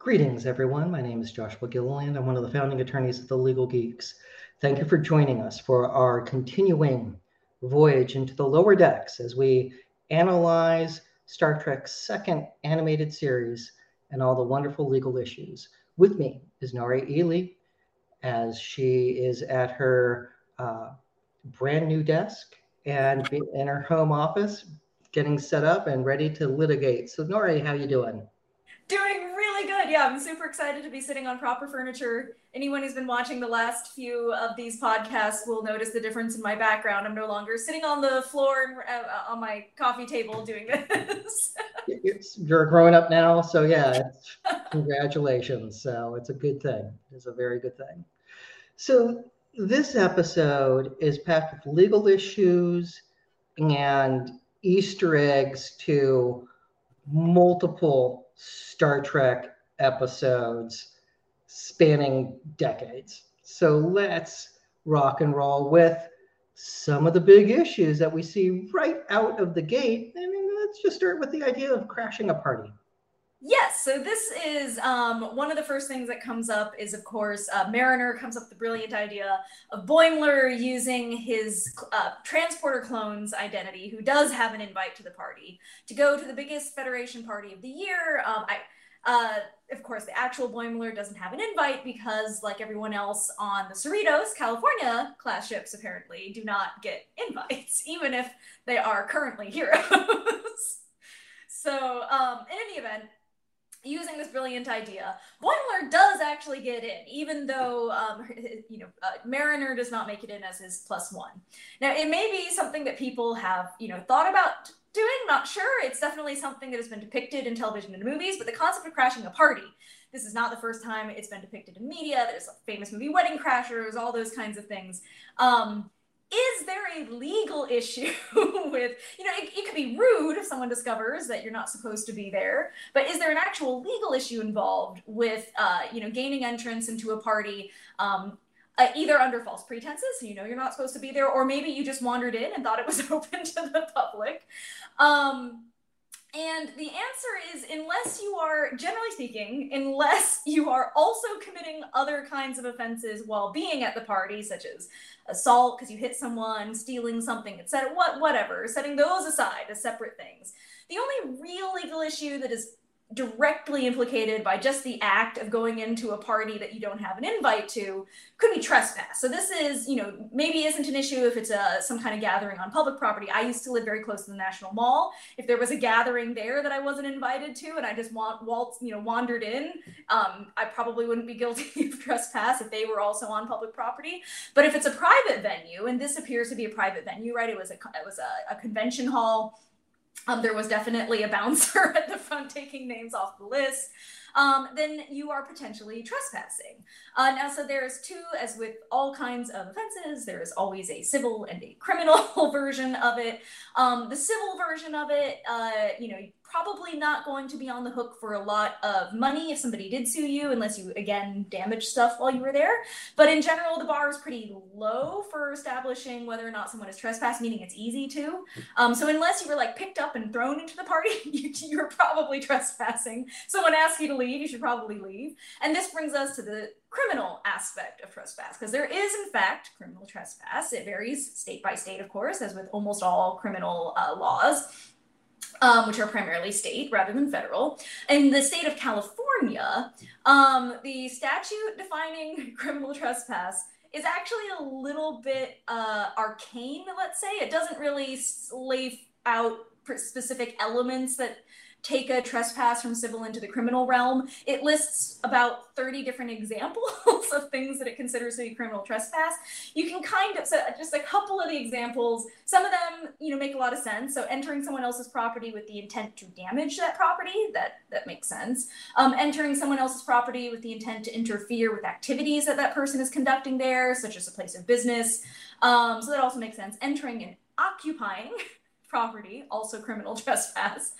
Greetings, everyone. My name is Joshua Gilliland. I'm one of the founding attorneys at the Legal Geeks. Thank you for joining us for our continuing voyage into the lower decks as we analyze Star Trek's second animated series and all the wonderful legal issues. With me is Nari Ely, as she is at her uh, brand new desk and in her home office, getting set up and ready to litigate. So, Nari, how you doing? Yeah, I'm super excited to be sitting on proper furniture. Anyone who's been watching the last few of these podcasts will notice the difference in my background. I'm no longer sitting on the floor and, uh, on my coffee table doing this. You're growing up now, so yeah, congratulations. So it's a good thing. It's a very good thing. So this episode is packed with legal issues and Easter eggs to multiple Star Trek episodes spanning decades. So let's rock and roll with some of the big issues that we see right out of the gate. I mean, let's just start with the idea of crashing a party. Yes, so this is um, one of the first things that comes up is, of course, uh, Mariner comes up with the brilliant idea of Boimler using his uh, transporter clone's identity, who does have an invite to the party, to go to the biggest Federation party of the year. Um, I, uh, of course, the actual Boimler doesn't have an invite because, like everyone else on the Cerritos, California class ships apparently do not get invites, even if they are currently heroes. so, um, in any event, using this brilliant idea, Boimler does actually get in, even though um, you know uh, Mariner does not make it in as his plus one. Now, it may be something that people have you know thought about doing. Not sure. It's definitely something that has been depicted in television and movies. But the concept of crashing a party. This is not the first time it's been depicted in media. There's a famous movie Wedding Crashers, all those kinds of things. Um, is there a legal issue with you know it, it, could be rude if someone discovers that you're not supposed to be there but is there an actual legal issue involved with uh, you know gaining entrance into a party um, uh, either under false pretenses so you know you're not supposed to be there or maybe you just wandered in and thought it was open to the public um, and the answer is unless you are, generally speaking, unless you are also committing other kinds of offenses while being at the party, such as assault because you hit someone, stealing something, etc., what, whatever, setting those aside as separate things. The only real legal issue that is directly implicated by just the act of going into a party that you don't have an invite to could be trespass. So this is, you know, maybe isn't an issue if it's a some kind of gathering on public property. I used to live very close to the National Mall. If there was a gathering there that I wasn't invited to and I just want waltz, you know, wandered in, um, I probably wouldn't be guilty of trespass if they were also on public property. But if it's a private venue, and this appears to be a private venue, right? It was a it was a, a convention hall um, there was definitely a bouncer at the front taking names off the list. Um, then you are potentially trespassing. Uh, now, so there's two, as with all kinds of offenses, there is always a civil and a criminal version of it. Um, the civil version of it, uh, you know, probably not going to be on the hook for a lot of money if somebody did sue you, unless you, again, damaged stuff while you were there. But in general, the bar is pretty low for establishing whether or not someone is trespassed, meaning it's easy to. Um, so unless you were like picked up and thrown into the party, you, are probably trespassing. Someone asks you to leave, you should probably leave. And this brings us to the criminal aspect of trespass, because there is, in fact, criminal trespass. It varies state by state, of course, as with almost all criminal uh, laws um, which are primarily state rather than federal. In the state of California, um, the statute defining criminal trespass is actually a little bit uh, arcane, let's say. It doesn't really lay out specific elements that take a trespass from civil into the criminal realm. It lists about 30 different examples of things that it considers to be criminal trespass. You can kind of, so just a couple of the examples, some of them, you know, make a lot of sense. So entering someone else's property with the intent to damage that property, that, that makes sense. Um, entering someone else's property with the intent to interfere with activities that that person is conducting there, such as a place of business. Um, so that also makes sense. Entering and occupying property, also criminal trespass,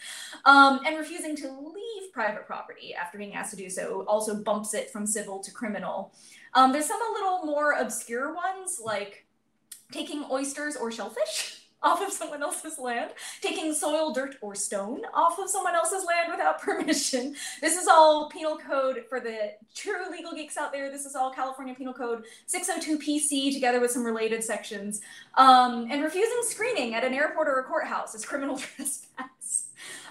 um, and refusing to leave private property after being asked to do so also bumps it from civil to criminal. Um, there's some a little more obscure ones like taking oysters or shellfish. off of someone else's land, taking soil, dirt, or stone off of someone else's land without permission. This is all penal code for the true legal geeks out there. This is all California Penal Code 602 PC together with some related sections. Um, and refusing screening at an airport or a courthouse is criminal trespass.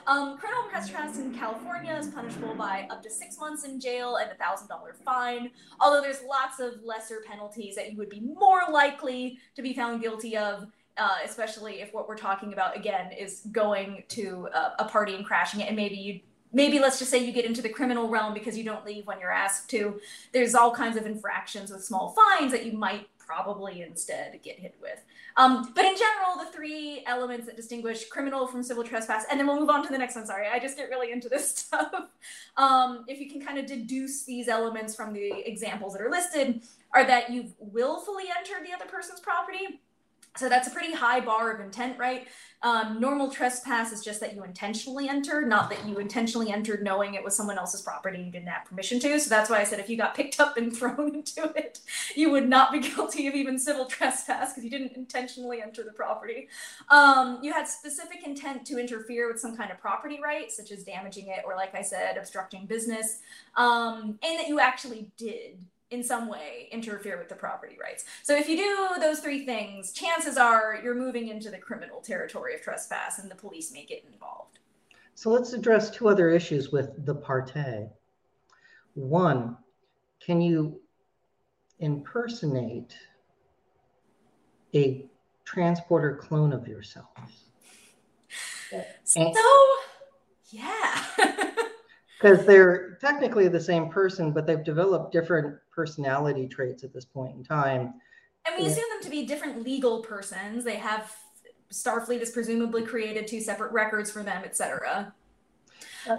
Um, criminal trespass in California is punishable by up to six months in jail and a thousand dollar fine. Although there's lots of lesser penalties that you would be more likely to be found guilty of uh, especially if what we're talking about again is going to a, a party and crashing it, and maybe you maybe let's just say you get into the criminal realm because you don't leave when you're asked to. There's all kinds of infractions with small fines that you might probably instead get hit with. Um, but in general, the three elements that distinguish criminal from civil trespass, and then we'll move on to the next one. Sorry, I just get really into this stuff. Um, if you can kind of deduce these elements from the examples that are listed, are that you've willfully entered the other person's property so that's a pretty high bar of intent, right? Um, normal trespass is just that you intentionally entered, not that you intentionally entered knowing it was someone else's property you didn't have permission to. So that's why I said if you got picked up and thrown into it, you would not be guilty of even civil trespass because you didn't intentionally enter the property. Um, you had specific intent to interfere with some kind of property right, such as damaging it or, like I said, obstructing business, um, and that you actually did in some way interfere with the property rights. So if you do those three things, chances are you're moving into the criminal territory of trespass and the police may get involved. So let's address two other issues with the parte. One, can you impersonate a transporter clone of yourself? So, yeah. because they're technically the same person, but they've developed different personality traits at this point in time. And we assume them to be different legal persons. They have Starfleet has presumably created two separate records for them, etc.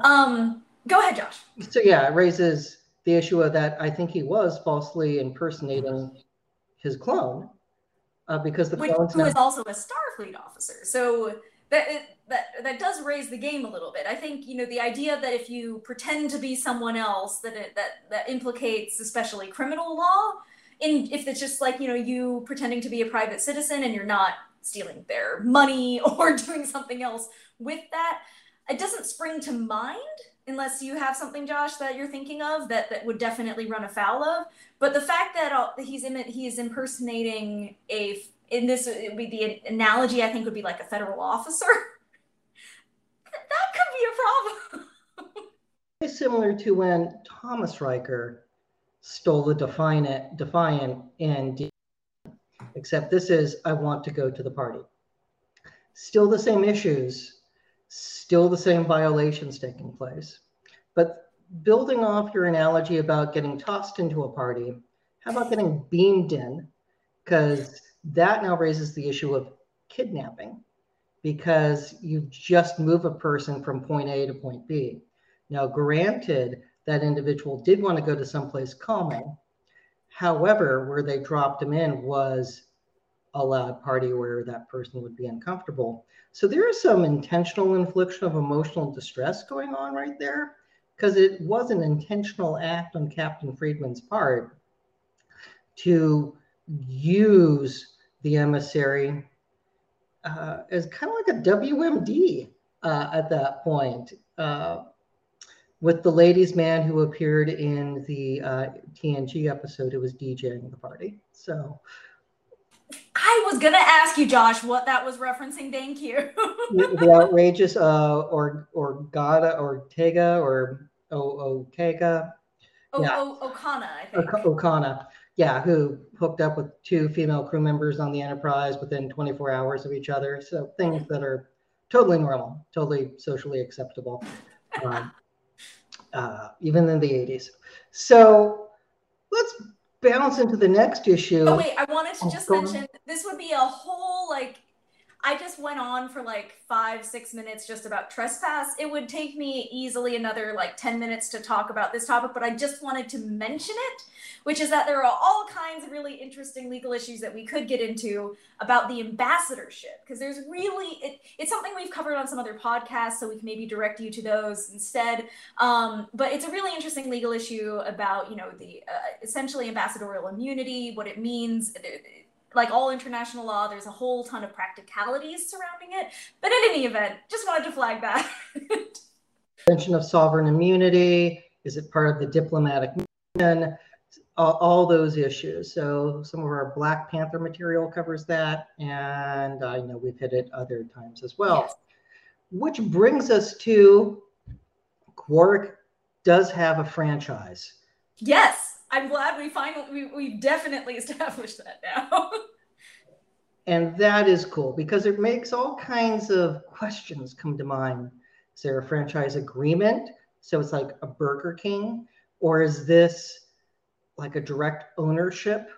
Um, go ahead, Josh. So yeah, it raises the issue of that. I think he was falsely impersonating his clone uh, because the Which, who now- is also a Starfleet officer. So that it, that that does raise the game a little bit. I think you know the idea that if you pretend to be someone else, that it, that that implicates especially criminal law. In if it's just like you know you pretending to be a private citizen and you're not stealing their money or doing something else with that, it doesn't spring to mind unless you have something, Josh, that you're thinking of that that would definitely run afoul of. But the fact that uh, he's he's impersonating a in this it would be the analogy I think would be like a federal officer. a problem. similar to when Thomas Riker stole the Defiant, Defiant and except this is I want to go to the party. Still the same issues, still the same violations taking place. But building off your analogy about getting tossed into a party, how about getting beamed in? Because that now raises the issue of kidnapping because you just move a person from point A to point B. Now, granted, that individual did want to go to someplace calming. However, where they dropped him in was a loud party where that person would be uncomfortable. So there is some intentional infliction of emotional distress going on right there because it was an intentional act on Captain Freeman's part to use the emissary uh, as kind of like a WMD uh, at that point, uh, with the ladies' man who appeared in the uh, TNG episode who was DJing the party. So. I was gonna ask you, Josh, what that was referencing. Thank you. the outrageous uh, or or Gada Ortega or o- Okega. Oh, yeah. o- Okona, I think. Okona yeah, who hooked up with two female crew members on the Enterprise within 24 hours of each other. So things that are totally normal, totally socially acceptable, um, uh, even in the 80s. So let's bounce into the next issue. Oh wait, I wanted to oh, just mention this would be a whole like I just went on for like five, six minutes just about trespass. It would take me easily another like 10 minutes to talk about this topic, but I just wanted to mention it, which is that there are all kinds of really interesting legal issues that we could get into about the ambassadorship, because there's really, it, it's something we've covered on some other podcasts, so we can maybe direct you to those instead. Um, but it's a really interesting legal issue about, you know, the uh, essentially ambassadorial immunity, what it means like all international law, there's a whole ton of practicalities surrounding it. But in any event, just wanted to flag that. Extension of sovereign immunity. Is it part of the diplomatic mission? All, all, those issues. So some of our Black Panther material covers that, and I know we've hit it other times as well. Yes. Which brings us to Quark does have a franchise. Yes, I'm glad we finally we, we've definitely established that now. and that is cool because it makes all kinds of questions come to mind. Is there a franchise agreement? So it's like a Burger King, or is this like a direct ownership?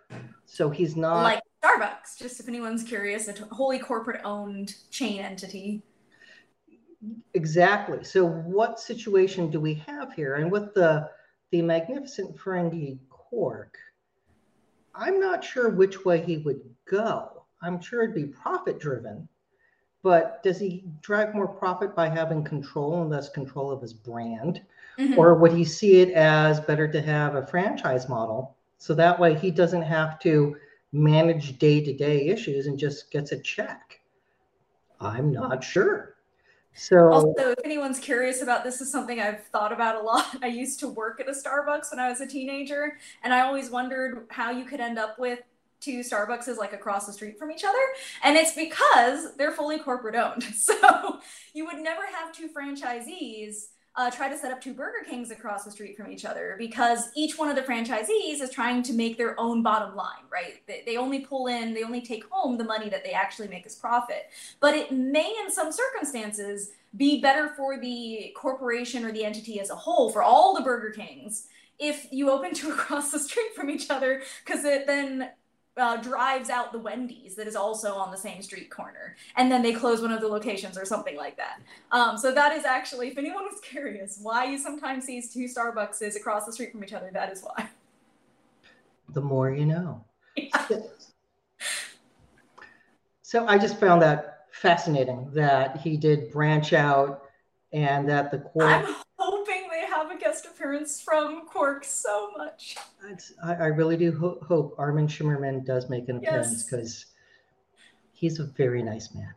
So he's not like Starbucks. Just if anyone's curious, a wholly corporate owned chain entity. Exactly. So what situation do we have here? And with the the magnificent Ferengi Quark, I'm not sure which way he would go. I'm sure it'd be profit driven, but does he drive more profit by having control and thus control of his brand? Mm-hmm. Or would he see it as better to have a franchise model so that way he doesn't have to manage day to day issues and just gets a check? I'm not sure. So, also, if anyone's curious about this, is something I've thought about a lot. I used to work at a Starbucks when I was a teenager, and I always wondered how you could end up with two Starbucks like across the street from each other. And it's because they're fully corporate owned. So you would never have two franchisees uh, try to set up two Burger Kings across the street from each other because each one of the franchisees is trying to make their own bottom line, right? They, they only pull in, they only take home the money that they actually make as profit. But it may, in some circumstances, be better for the corporation or the entity as a whole, for all the Burger Kings, if you open two across the street from each other, because it then uh, drives out the Wendy's that is also on the same street corner, and then they close one of the locations or something like that. Um, so that is actually, if anyone was curious, why you sometimes see two Starbuckses across the street from each other. That is why. The more you know. Yeah. So I just found that fascinating that he did branch out, and that the core have from Quark so much. I, I, really do ho- hope Armin Shimerman does make an appearance because yes. he's a very nice man.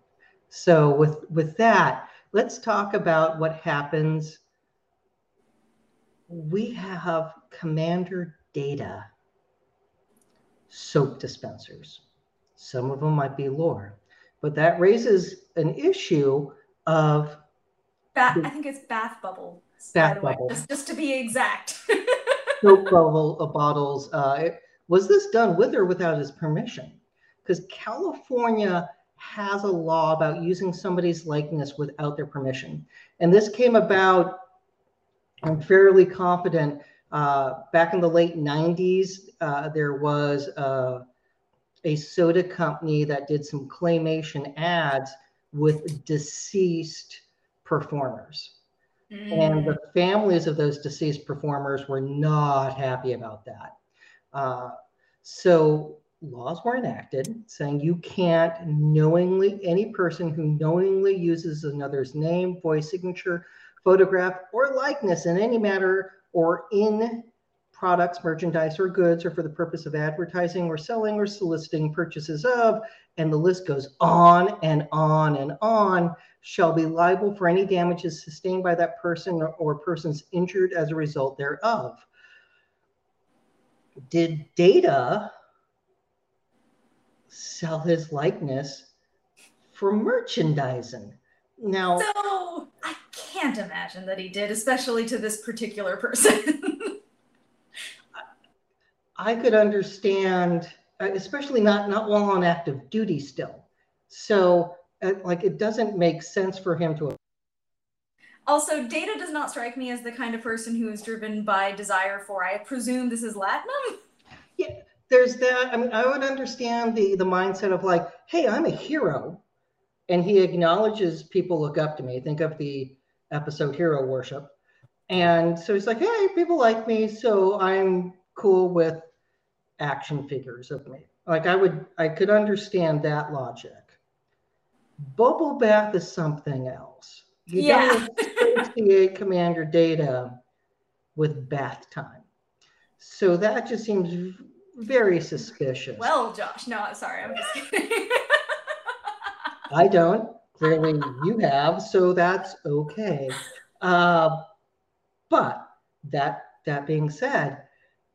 So with with that, let's talk about what happens. We have Commander Data soap dispensers. Some of them might be lore, but that raises an issue of. Ba- I think it's bath bubble bath bubble. Just, just, to be exact. soap bubble uh, bottles. Uh, was this done with or without his permission? Because California has a law about using somebody's likeness without their permission. And this came about, I'm fairly confident, uh, back in the late 90s, uh, there was uh, a soda company that did some claymation ads with deceased performers. And the mm. families of those deceased performers were not happy about that. Uh, so laws were enacted saying you can't knowingly, any person who knowingly uses another's name, voice signature, photograph, or likeness in any matter or in products, merchandise, or goods, or for the purpose of advertising or selling or soliciting purchases of, and the list goes on and on and on, shall be liable for any damages sustained by that person or, persons injured as a result thereof. Did Data sell his likeness for merchandising? Now, so I can't imagine that he did, especially to this particular person. I could understand, uh, especially not not while on active duty still. So like it doesn't make sense for him to also data does not strike me as the kind of person who is driven by desire for i presume this is latinum yeah there's that i mean i would understand the the mindset of like hey i'm a hero. And he acknowledges people look up to me. Think of the episode hero worship. And so he's like hey people like me so i'm cool with action figures of me. Like i would i could understand that logic Bubble bath is something else. You yeah. don't associate commander data with bath time. So that just seems very suspicious. Well, Josh, no, sorry, I'm just kidding. I don't. Clearly, you have, so that's okay. Uh, but that that being said,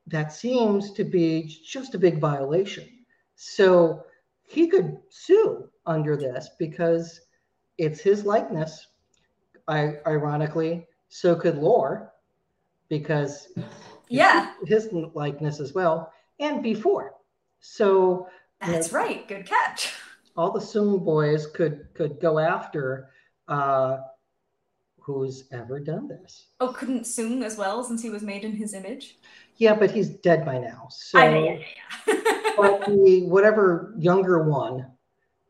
that seems to be just a big violation. So he could sue under this because it's his likeness. I, ironically, so could Lore because yeah, his likeness as well, and before. So that's you know, right. Good catch. All the Soong boys could could go after uh, who's ever done this. Oh, couldn't Soong as well since he was made in his image? Yeah, but he's dead by now. So, I yeah, yeah. but the whatever younger one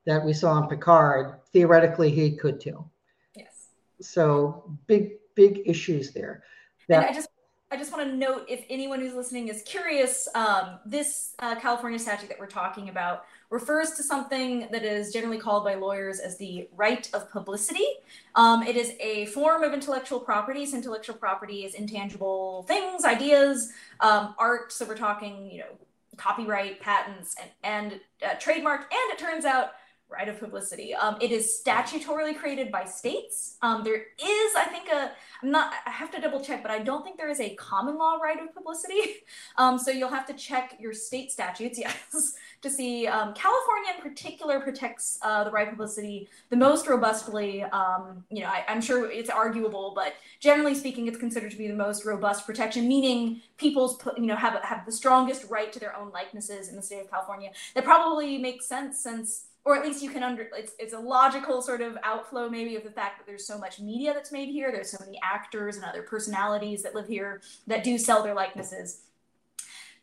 that we saw in Picard, theoretically he could too. Yes. So big big issues there. That, and I just I just want to note if anyone who's listening is curious, um, this uh, California statute that we're talking about refers to something that is generally called by lawyers as the right of publicity. Um, it is a form of intellectual property. So intellectual property is intangible things, ideas, um, art. So we're talking, you know, copyright, patents, and, and uh, trademark. And it turns out right of publicity. Um, it is statutorily created by states. Um, there is, I think, a I'm not. I have to double check, but I don't think there is a common law right of publicity. Um, so you'll have to check your state statutes, yes, to see. Um, California, in particular, protects uh, the right of publicity the most robustly. Um, you know, I, I'm sure it's arguable, but generally speaking, it's considered to be the most robust protection, meaning people's you know have have the strongest right to their own likenesses in the state of California. That probably makes sense since or at least you can under it's, it's a logical sort of outflow maybe of the fact that there's so much media that's made here there's so many actors and other personalities that live here that do sell their likenesses.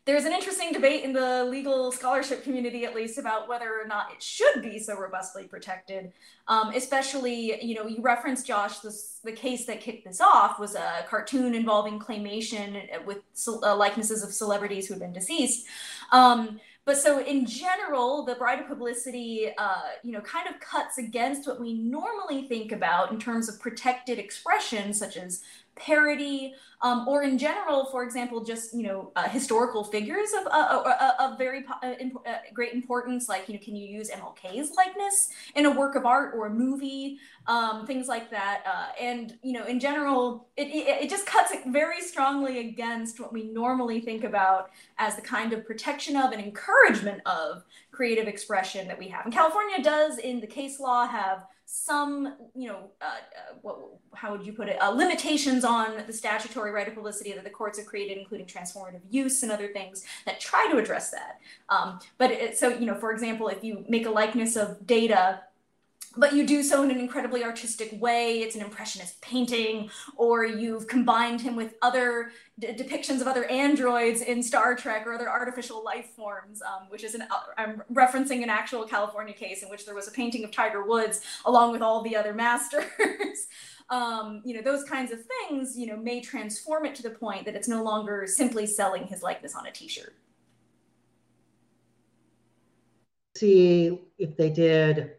There's an interesting debate in the legal scholarship community at least about whether or not it should be so robustly protected um, especially you know you referenced josh this, the case that kicked this off was a cartoon involving claymation with uh, likenesses of celebrities who had been deceased. Um, but so in general, the of publicity, uh, you know, kind of cuts against what we normally think about in terms of protected expression, such as parody, um, or in general, for example, just you know uh, historical figures of, uh, uh, uh of very uh, imp- great importance, like you know, can you use MLK's likeness in a work of art or a movie, um, things like that, and you know, in general, it, it, it just cuts very strongly against what we normally think about as the kind of protection of and encouragement of creative expression that we have. And California does, in the case law, have some, you know, uh, uh, what, how would you put it, uh, limitations on the statutory right of publicity that the courts have created, including transformative use and other things that try to address that. Um, but it, so, you know, for example, if you make a likeness of data but you do so in an incredibly artistic way. It's an impressionist painting, or you've combined him with other d- depictions of other androids in Star Trek or other artificial life forms, um, which is an I'm referencing an actual California case in which there was a painting of Tiger Woods along with all the other masters. um, you know, those kinds of things, you know, may transform it to the point that it's no longer simply selling his likeness on a T-shirt. See if they did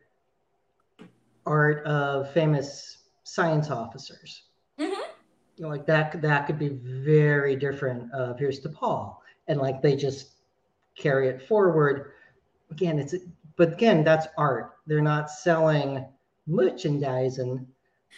art of famous science officers. Mm-hmm. You know, like that that could be very different. Uh, here's to Paul, and like they just carry it forward. Again, it's but again that's art. They're not selling merchandising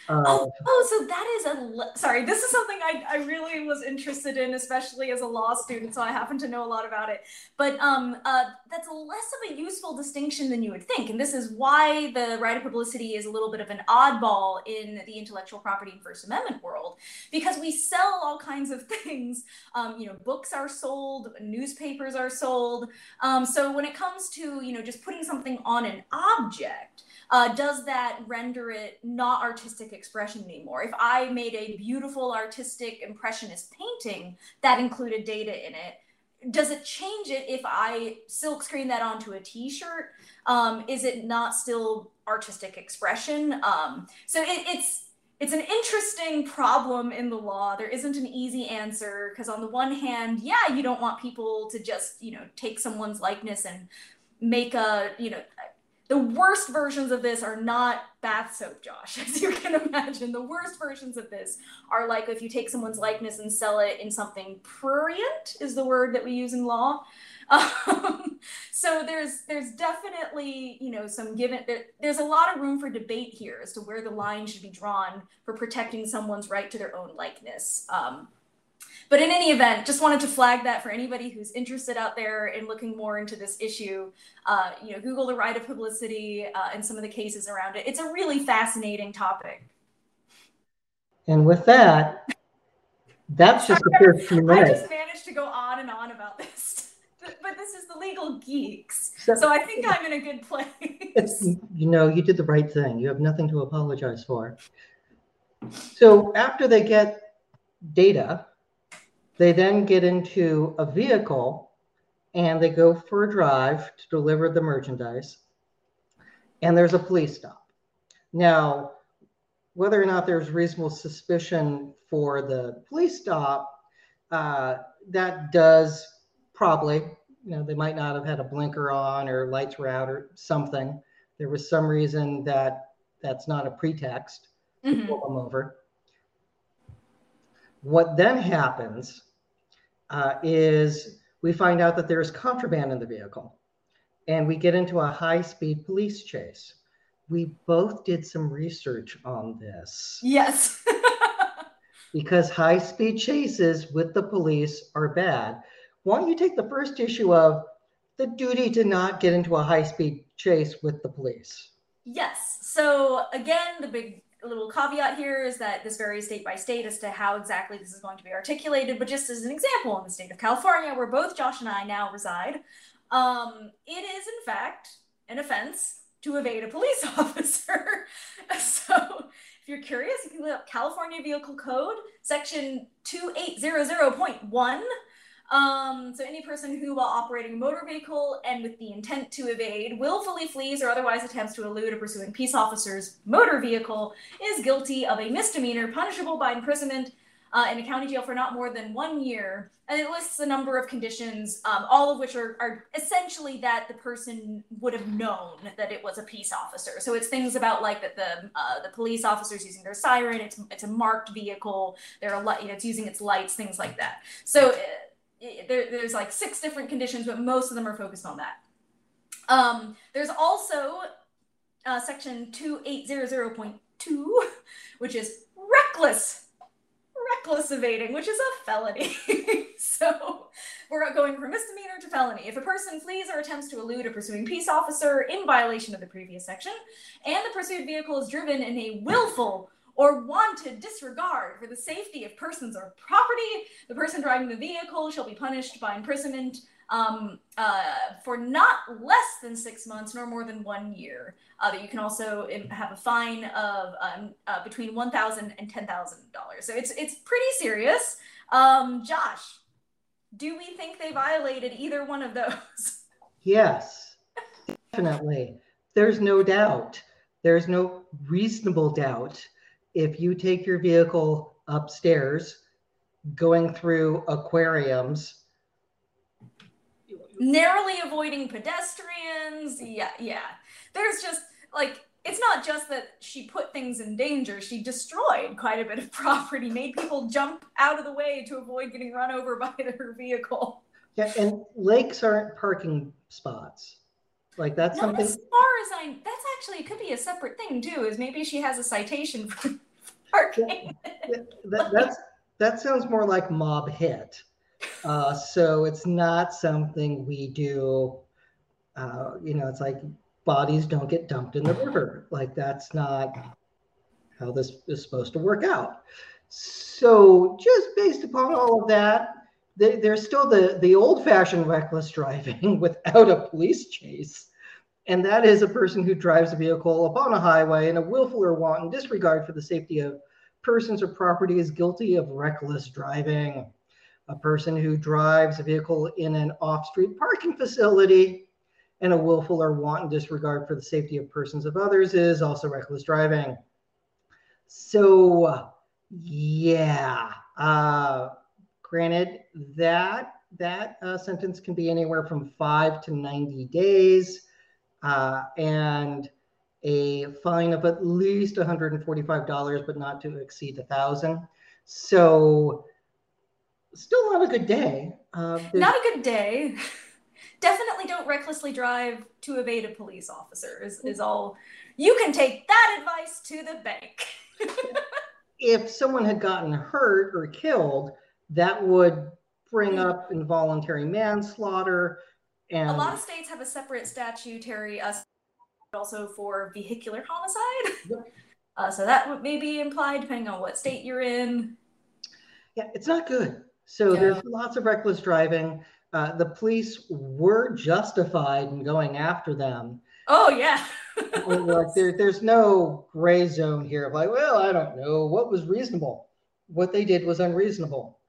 oh, oh, so that is a sorry. This is something I, I really was interested in, especially as a law student. So I happen to know a lot about it. But um, uh, that's less of a useful distinction than you would think, and this is why the right of publicity is a little bit of an oddball in the intellectual property and First Amendment world, because we sell all kinds of things. Um, you know, books are sold, newspapers are sold. Um, so when it comes to you know just putting something on an object uh, does that render it not artistic expression anymore? If I made a beautiful artistic impressionist painting that included data in it, does it change it if I silk screen that onto a T-shirt? Um, is it not still artistic expression? Um, so it, it's it's an interesting problem in the law. There isn't an easy answer because on the one hand, yeah, you don't want people to just you know take someone's likeness and make a you know the worst versions of this are not bath soap, Josh, as you can imagine. The worst versions of this are like if you take someone's likeness and sell it in something prurient, is the word that we use in law. Um, so there's there's definitely you know some given there, there's a lot of room for debate here as to where the line should be drawn for protecting someone's right to their own likeness. Um, but in any event, just wanted to flag that for anybody who's interested out there in looking more into this issue. Uh, you know, Google the right of publicity uh, and some of the cases around it. It's a really fascinating topic. And with that, that's just the first few minutes. I just managed to go on and on about this, but this is the legal geeks, so, so I think I'm in a good place. You know, you did the right thing. You have nothing to apologize for. So after they get data, they then get into a vehicle and they go for a drive to deliver the merchandise, and there's a police stop. Now, whether or not there's reasonable suspicion for the police stop, uh, that does probably, you know, they might not have had a blinker on or lights were out or something. There was some reason that that's not a pretext to mm-hmm. pull them over. What then happens uh, is we find out that there's contraband in the vehicle and we get into a high speed police chase we both did some research on this. Yes. because high speed chases with the police are bad. Why don't you take the first issue of the duty to not get into a high speed chase with the police? Yes. So, again, the big little caveat here is that this varies state by state as to how exactly this is going to be articulated. But just as an example, in the state of California, where both Josh and I now reside, um, it is in fact an offense to evade a police officer. so if you're curious, you can look up California Vehicle Code, section 2800.1. Um, so any person who, while operating a motor vehicle and with the intent to evade, willfully flees or otherwise attempts to elude a pursuing peace officer's motor vehicle is guilty of a misdemeanor punishable by imprisonment uh, in a county jail for not more than one year. And it lists a number of conditions, um, all of which are, are, essentially that the person would have known that it was a peace officer. So it's things about like that the uh, the police officers using their siren. It's it's a marked vehicle. There are you know it's using its lights, things like that. So uh, it, there, there's like six different conditions, but most of them are focused on that. Um, there's also uh, section 2800.2, which is reckless reckless evading, which is a felony. so we're going from misdemeanor to felony. If a person flees or attempts to elude a pursuing peace officer in violation of the previous section, and the pursued vehicle is driven in a willful or wanton disregard for the safety of persons or property, the person driving the vehicle shall be punished by imprisonment um, uh, for not less than six months nor more than one year. Uh, you can also have a fine of um, uh, between one thousand and ten thousand dollars. So it's it's pretty serious. Um, Josh, do we think they violated either one of those? Yes, definitely. There's no doubt. There's no reasonable doubt. If you take your vehicle upstairs, going through aquariums narrowly avoiding pedestrians. Yeah, yeah. There's just like it's not just that she put things in danger, she destroyed quite a bit of property, made people jump out of the way to avoid getting run over by their vehicle. Yeah, and lakes aren't parking spots. Like that's Not something. As far as I, that's actually it could be a separate thing too. Is maybe she has a citation for parking. That, that's that sounds more like mob hit. Uh, so it's not something we do. Uh, you know, it's like bodies don't get dumped in the river. Like that's not how this is supposed to work out. So just based upon all of that, they, there's still the the old-fashioned reckless driving without a police chase. And that is a person who drives a vehicle upon a highway in a willful or wanton disregard for the safety of persons or property is guilty of reckless driving. A person who drives a vehicle in an off street parking facility and a willful or wanton disregard for the safety of persons of others is also reckless driving. So, yeah, uh, granted that that uh, sentence can be anywhere from five to 90 days uh, and a fine of at least $145, but not to exceed a thousand. So still not a good day. Uh, not a good day. definitely don't recklessly drive to evade a police officer. Is is all. You can take that advice to the bank. if someone had gotten hurt or killed, that would bring up involuntary manslaughter. And a lot of states have a separate statutory, uh, also for vehicular homicide. Yep. Uh, so that may be implied depending on what state you're in. Yeah, it's not good. So yeah. there's lots of reckless driving. Uh, the police were justified in going after them. Oh yeah. like there, there's no gray zone here of like, well, I don't know what was reasonable. What they did was unreasonable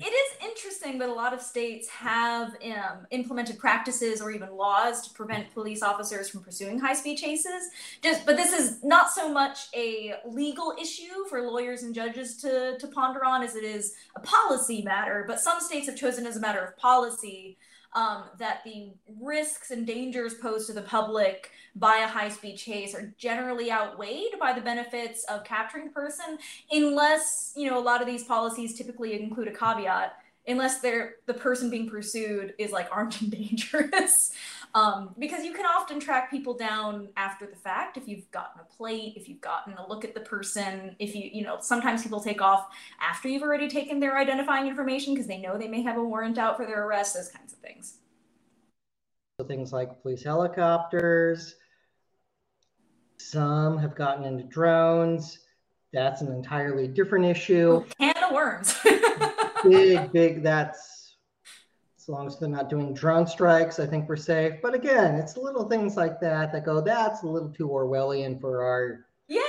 it is interesting that a lot of states have um, implemented practices or even laws to prevent police officers from pursuing high-speed chases. Just, but this is not so much a legal issue for lawyers and judges to to ponder on as it is a policy matter. But some states have chosen as a matter of policy um, that the risks and dangers posed to the public by a high speed chase are generally outweighed by the benefits of capturing the person, unless, you know, a lot of these policies typically include a caveat unless they're the person being pursued is like armed and dangerous um, because you can often track people down after the fact if you've gotten a plate if you've gotten a look at the person if you you know sometimes people take off after you've already taken their identifying information because they know they may have a warrant out for their arrest those kinds of things. So things like police helicopters some have gotten into drones. That's an entirely different issue. Can of worms. Big, big. That's as long as they're not doing drone strikes, I think we're safe. But again, it's little things like that that go. That's a little too Orwellian for our. Yeah,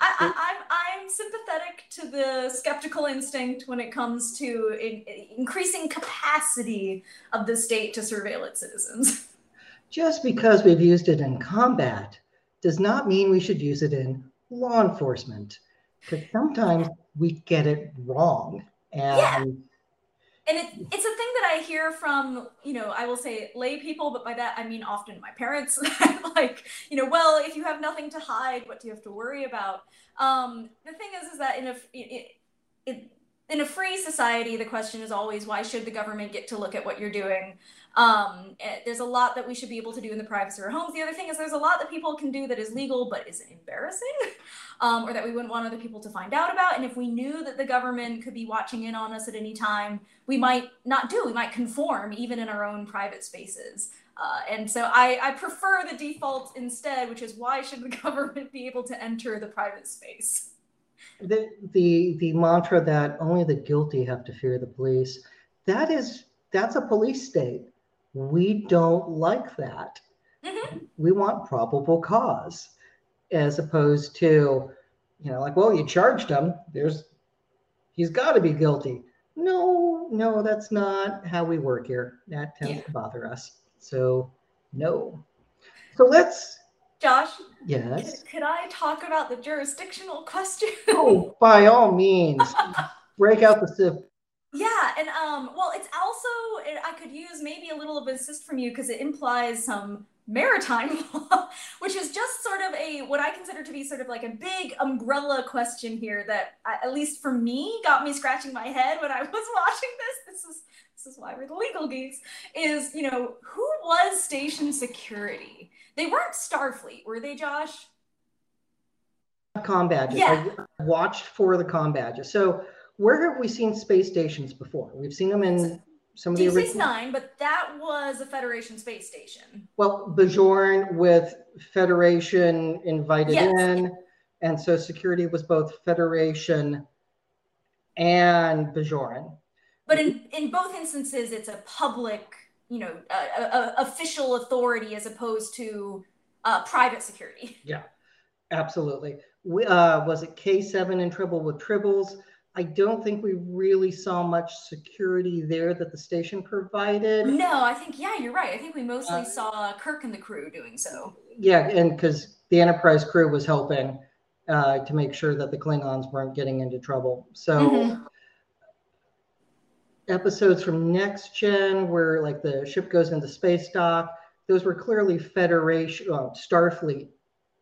I, I, I'm I'm sympathetic to the skeptical instinct when it comes to in, increasing capacity of the state to surveil its citizens. Just because we've used it in combat does not mean we should use it in law enforcement. Because sometimes we get it wrong. And yeah. And it, it's a thing that I hear from, you know, I will say lay people, but by that I mean often my parents. like, you know, well, if you have nothing to hide, what do you have to worry about? Um, the thing is, is that in a it, it, in a free society, the question is always why should the government get to look at what you're doing? Um, eh, there's a lot that we should be able to do in the privacy of our homes. The other thing is there's a lot that people can do that is legal but is embarrassing, um, or that we wouldn't want other people to find out about. And if we knew that the government could be watching in on us at any time, we might not do. We might conform even in our own private spaces. Uh, and so I, I prefer the default instead, which is why should the government be able to enter the private space? The, the the mantra that only the guilty have to fear the police that is that's a police state we don't like that. Mm-hmm. We want probable cause as opposed to, you know, like, well, you charged him. There's, he's got to be guilty. No, no, that's not how we work here. That tends yeah. to bother us. So, no. So let's. Josh. Yes. Could, could I talk about the jurisdictional question? oh, by all means. Break out the yeah, and um, well, it's also it, I could use maybe a little of assist from you because it implies some maritime law, which is just sort of a what I consider to be sort of like a big umbrella question here that at least for me got me scratching my head when I was watching this. This is this is why we're the legal geeks. Is you know who was station security? They weren't Starfleet, were they, Josh? Com badges. Yeah. I watched for the com badges. So where have we seen space stations before? We've seen them in some of the original. Nine, but that was a Federation space station. Well, Bajoran with Federation invited yes. in, and so security was both Federation and Bajoran. But in in both instances, it's a public, you know, official authority as opposed to uh, private security. Yeah, absolutely. We, uh, was it K seven in trouble with tribbles? I don't think we really saw much security there that the station provided. No, I think yeah, you're right. I think we mostly uh, saw Kirk and the crew doing so. Yeah, and because the Enterprise crew was helping uh, to make sure that the Klingons weren't getting into trouble. So mm-hmm. episodes from Next Gen, where like the ship goes into space dock, those were clearly Federation, uh, Starfleet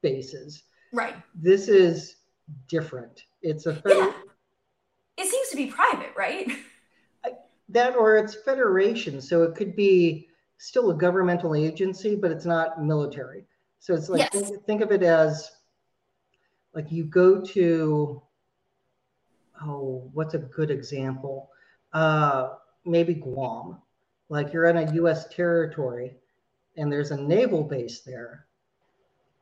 bases. Right. This is different. It's a federal. Yeah it seems to be private, right? That or it's federation, so it could be still a governmental agency, but it's not military. So it's like Yes. think, think of it as like you go to oh, what's a good example? Uh, maybe Guam. Like you're in a U.S. territory, and there's a naval base there,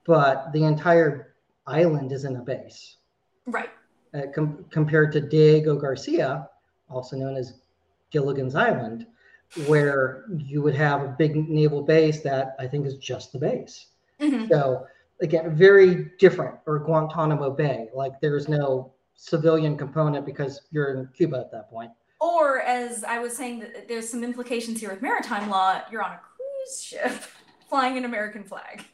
but the entire island isn't a base. Right. Uh, com- compared to Diego Garcia, also known as Gilligan's Island, where you would have a big naval base that I think is just the base. Mhm. So again, very different. Or Guantanamo Bay, like there's no civilian component because you're in Cuba at that point. Or as I was saying, there's some implications here with maritime law. You're on a cruise ship flying an American flag.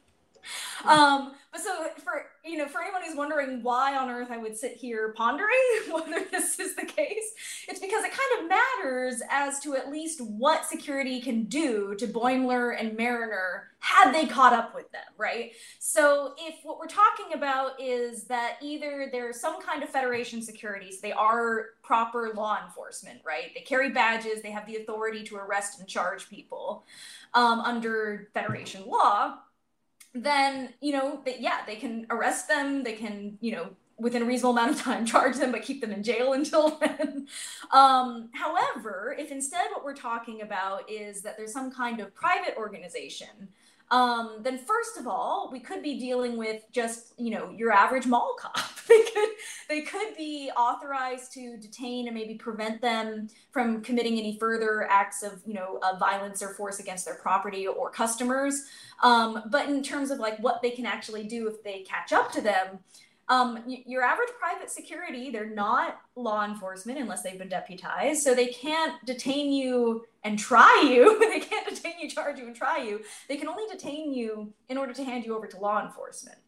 Um, but so for you know, for anyone who's wondering why on earth I would sit here pondering whether this is the case, it's because it kind of matters as to at least what security can do to Boimler and Mariner had they caught up with them, right? So if what we're talking about is that either there's some kind of Federation securities, they are proper law enforcement, right? They carry badges, they have the authority to arrest and charge people um, under Federation law then you know that yeah they can arrest them. They can you know within a reasonable amount of time charge them but keep them in jail until then. Um, however if instead what we're talking about is that there's some kind of private organization um, then first of all we could be dealing with just you know your average mall cop. They could they could be authorized to detain and maybe prevent them from committing any further acts of you know of violence or force against their property or customers. Um, but in terms of like what they can actually do if they catch up to them, um, your average private security, they're not law enforcement unless they've been deputized. So they can't detain you and try you. they can't detain you, charge you, and try you. They can only detain you in order to hand you over to law enforcement.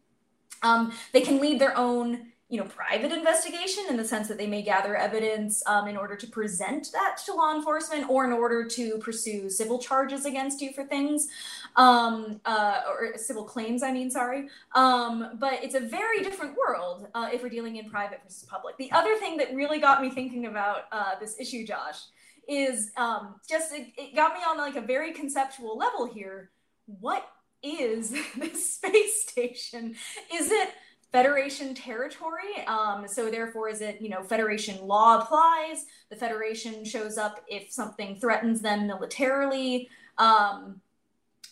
Um, they can lead their own you know private investigation in the sense that they may gather evidence um, in order to present that to law enforcement or in order to pursue civil charges against you for things um, uh, or civil claims i mean sorry um, but it's a very different world uh, if we're dealing in private versus public the other thing that really got me thinking about uh, this issue josh is um, just it, it got me on like a very conceptual level here what is this space station is it Federation territory. Um, so therefore, is it you know Federation law applies? The Federation shows up if something threatens them militarily. Um,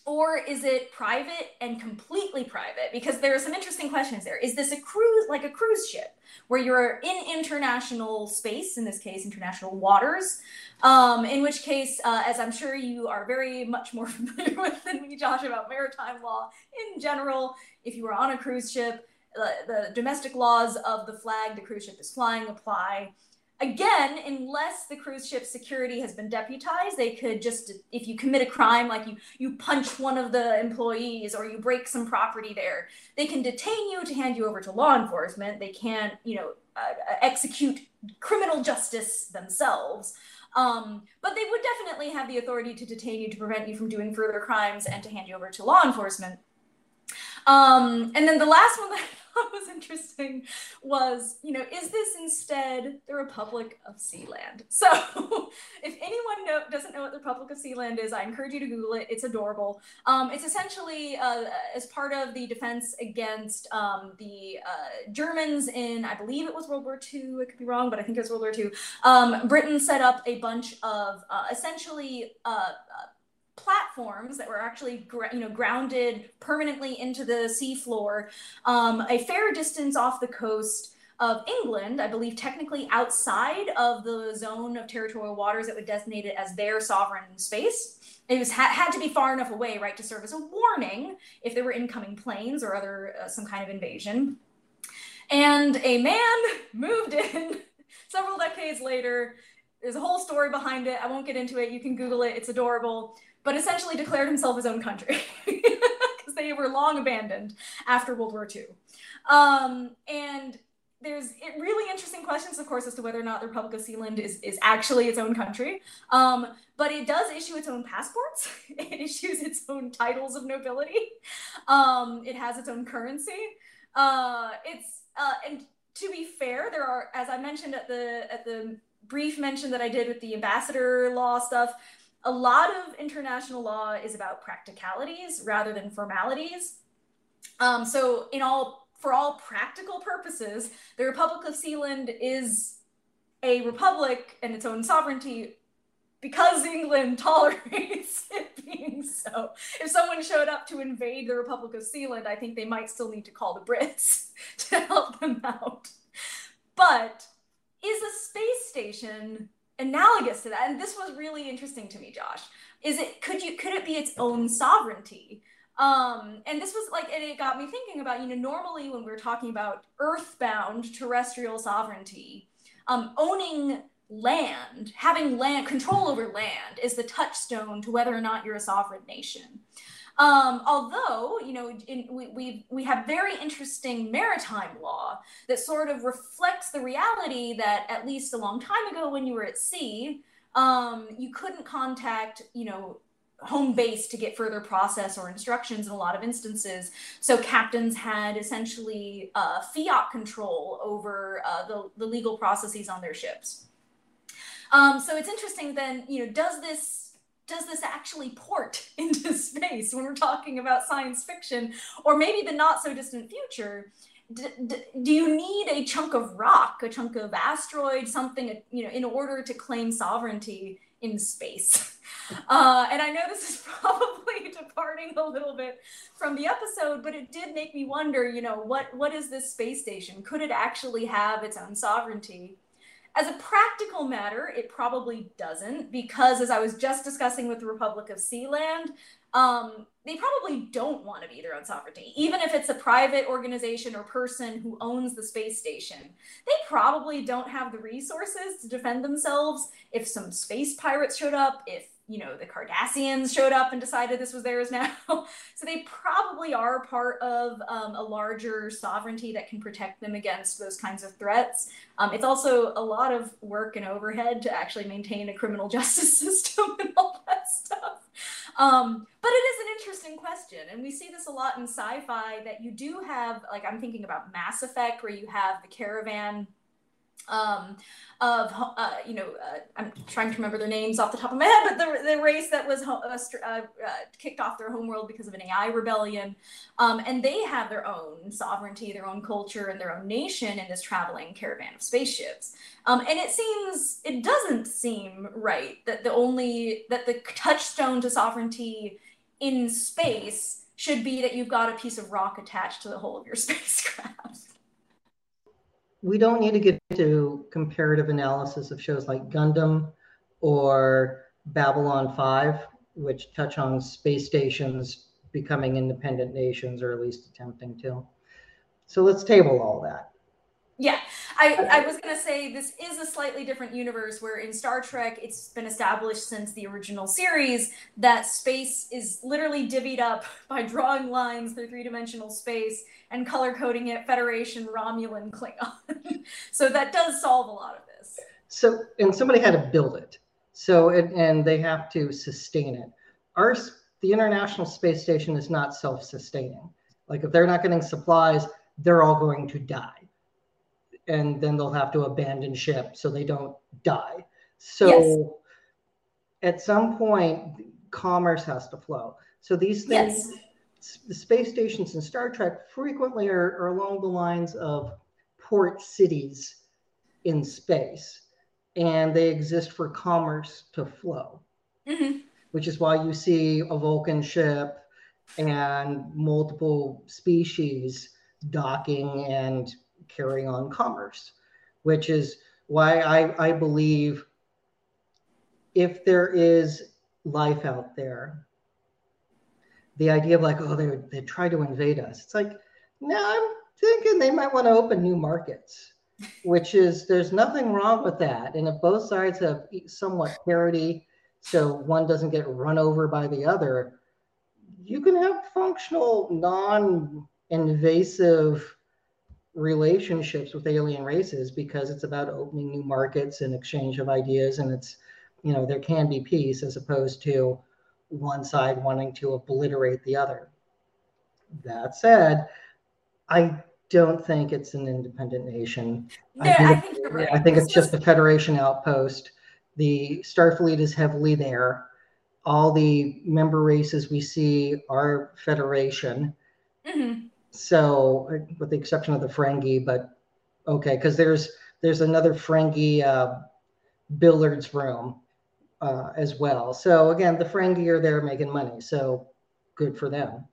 or is it private and completely private? Because there are some interesting questions there. Is this a cruise, like a cruise ship, where you're in international space, in this case, international waters? Um, in which case, uh, as I'm sure you are very much more familiar with than me, Josh, about maritime law in general, if you were on a cruise ship, the domestic laws of the flag the cruise ship is flying apply. Again, unless the cruise ship security has been deputized, they could just, if you commit a crime, like you you punch one of the employees or you break some property there, they can detain you to hand you over to law enforcement. They can't, you know, uh, execute criminal justice themselves. Um, but they would definitely have the authority to detain you to prevent you from doing further crimes and to hand you over to law enforcement. Um, and then the last one that thought was interesting was, you know, is this instead the Republic of Sealand? So, if anyone know, doesn't know what the Republic of Sealand is, I encourage you to Google it. It's adorable. Um, it's essentially uh, as part of the defense against um, the uh, Germans in, I believe it was World War II. I could be wrong, but I think it was World War II. Um, Britain set up a bunch of uh, essentially uh, platforms that were actually you know grounded permanently into the seafloor um, a fair distance off the coast of England, I believe technically outside of the zone of territorial waters that would designate it as their sovereign space. It was ha- had to be far enough away, right, to serve as a warning if there were incoming planes or other uh, some kind of invasion. And a man moved in several decades later. There's a whole story behind it. I won't get into it. You can Google it. It's adorable but essentially declared himself his own country because they were long abandoned after World War II. Um, and there's really interesting questions, of course, as to whether or not the Republic of Sealand is, is actually its own country. Um, but it does issue its own passports. it issues its own titles of nobility. Um, it has its own currency. Uh, it's uh, and to be fair, there are, as I mentioned at the at the brief mention that I did with the ambassador law stuff, a lot of international law is about practicalities rather than formalities. Um, so, in all for all practical purposes, the Republic of Sealand is a republic and its own sovereignty because England tolerates it being so. If someone showed up to invade the Republic of Sealand, I think they might still need to call the Brits to help them out. But is a space station analogous to that? And this was really interesting to me, Josh. Is it could you could it be its own sovereignty? Um, and this was like, and it got me thinking about, you know, normally when we're talking about earthbound terrestrial sovereignty, um, owning land, having land control over land is the touchstone to whether or not you're a sovereign nation. Um, although, you know, in, we, we, have very interesting maritime law that sort of reflects the reality that at least a long time ago when you were at sea, um, you couldn't contact, you know, home base to get further process or instructions in a lot of instances. So captains had essentially uh, fiat control over uh, the, the legal processes on their ships. Um, so it's interesting then, you know, does this does this actually port into space when we're talking about science fiction or maybe the not so distant future? D- d- do you need a chunk of rock, a chunk of asteroid, something, you know, in order to claim sovereignty in space? Uh, and I know this is probably departing a little bit from the episode, but it did make me wonder, you know, what what is this space station? Could it actually have its own sovereignty? As a practical matter, it probably doesn't, because as I was just discussing with the Republic of Sealand, um, they probably don't want to be their own sovereignty. Even if it's a private organization or person who owns the space station, they probably don't have the resources to defend themselves if some space pirates showed up, if you know, the Cardassians showed up and decided this was theirs now. so they probably are part of um, a larger sovereignty that can protect them against those kinds of threats. Um, it's also a lot of work and overhead to actually maintain a criminal justice system and all that stuff. Um, but it is an interesting question. And we see this a lot in sci fi that you do have, like, I'm thinking about Mass Effect, where you have the caravan um, of uh, you know uh, I'm trying to remember their names off the top of my head, but the, the race that was uh, uh, kicked off their homeworld because of an AI rebellion, um, and they have their own sovereignty, their own culture, and their own nation in this traveling caravan of spaceships. Um, and it seems it doesn't seem right that the only that the touchstone to sovereignty in space should be that you've got a piece of rock attached to the whole of your spacecraft we don't need to get into comparative analysis of shows like Gundam or Babylon 5, which touch on space stations becoming independent nations, or at least attempting to. So let's table all that. Yeah, I, I was going to say this is a slightly different universe where in Star Trek, it's been established since the original series that space is literally divvied up by drawing lines through three dimensional space and color coding it Federation, Romulan, Klingon. so that does solve a lot of this. So, and somebody had to build it. So, it, and they have to sustain it. Our, the International Space Station is not self sustaining. Like, if they're not getting supplies, they're all going to die and then they'll have to abandon ship so they don't die. So yes. at some point, commerce has to flow. So these things, yes. the space stations in Star Trek frequently are, are along the lines of port cities in space, and they exist for commerce to flow, mm-hmm. which is why you see a Vulcan ship and multiple species docking and carrying on commerce, which is why I, I believe if there is life out there, the idea of like, oh, they they try to invade us. It's like, no, I'm thinking they might want to open new markets, which is there's nothing wrong with that. And if both sides have somewhat parity, so one doesn't get run over by the other, you can have functional, non-invasive relationships with alien races because it's about opening new markets and exchange of ideas and it's you know there can be peace as opposed to one side wanting to obliterate the other. That said i don't think it's an independent nation. Yeah, I think, I think, I think it's just a federation outpost. The starfleet is heavily there. All the member races we see are Federation. Mhm. So, with the exception of the Ferengi, but okay, because there's there's another Ferengi uh, billiards room uh, as well. So again, the Ferengi are there making money, so good for them.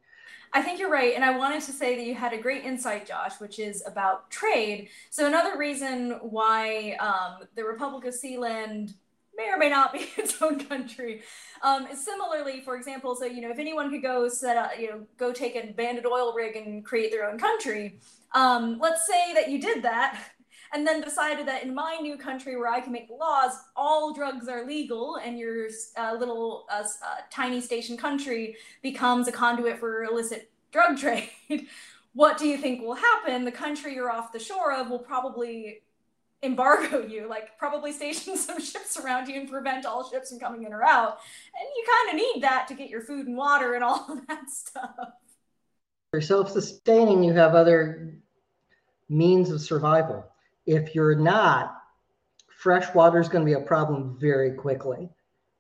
I think you're right. And I wanted to say that you had a great insight, Josh, which is about trade. So, another reason why um, the Republic of Sealand may or may not be its own country. Um, similarly, for example, so you know, if anyone could go set up, you know, go take a banded oil rig and create their own country, um, let's say that you did that, and then decided that in my new country where I can make laws, all drugs are legal, and your uh, little uh, uh, tiny station country becomes a conduit for illicit drug trade. what do you think will happen? The country you're off the shore of will probably embargo you, like probably station some ships around you and prevent all ships from coming in or out. And you kind of need that to get your food and water and all of that stuff. You're self-sustaining, you have other means of survival. If you're not, fresh water is going to be a problem very quickly.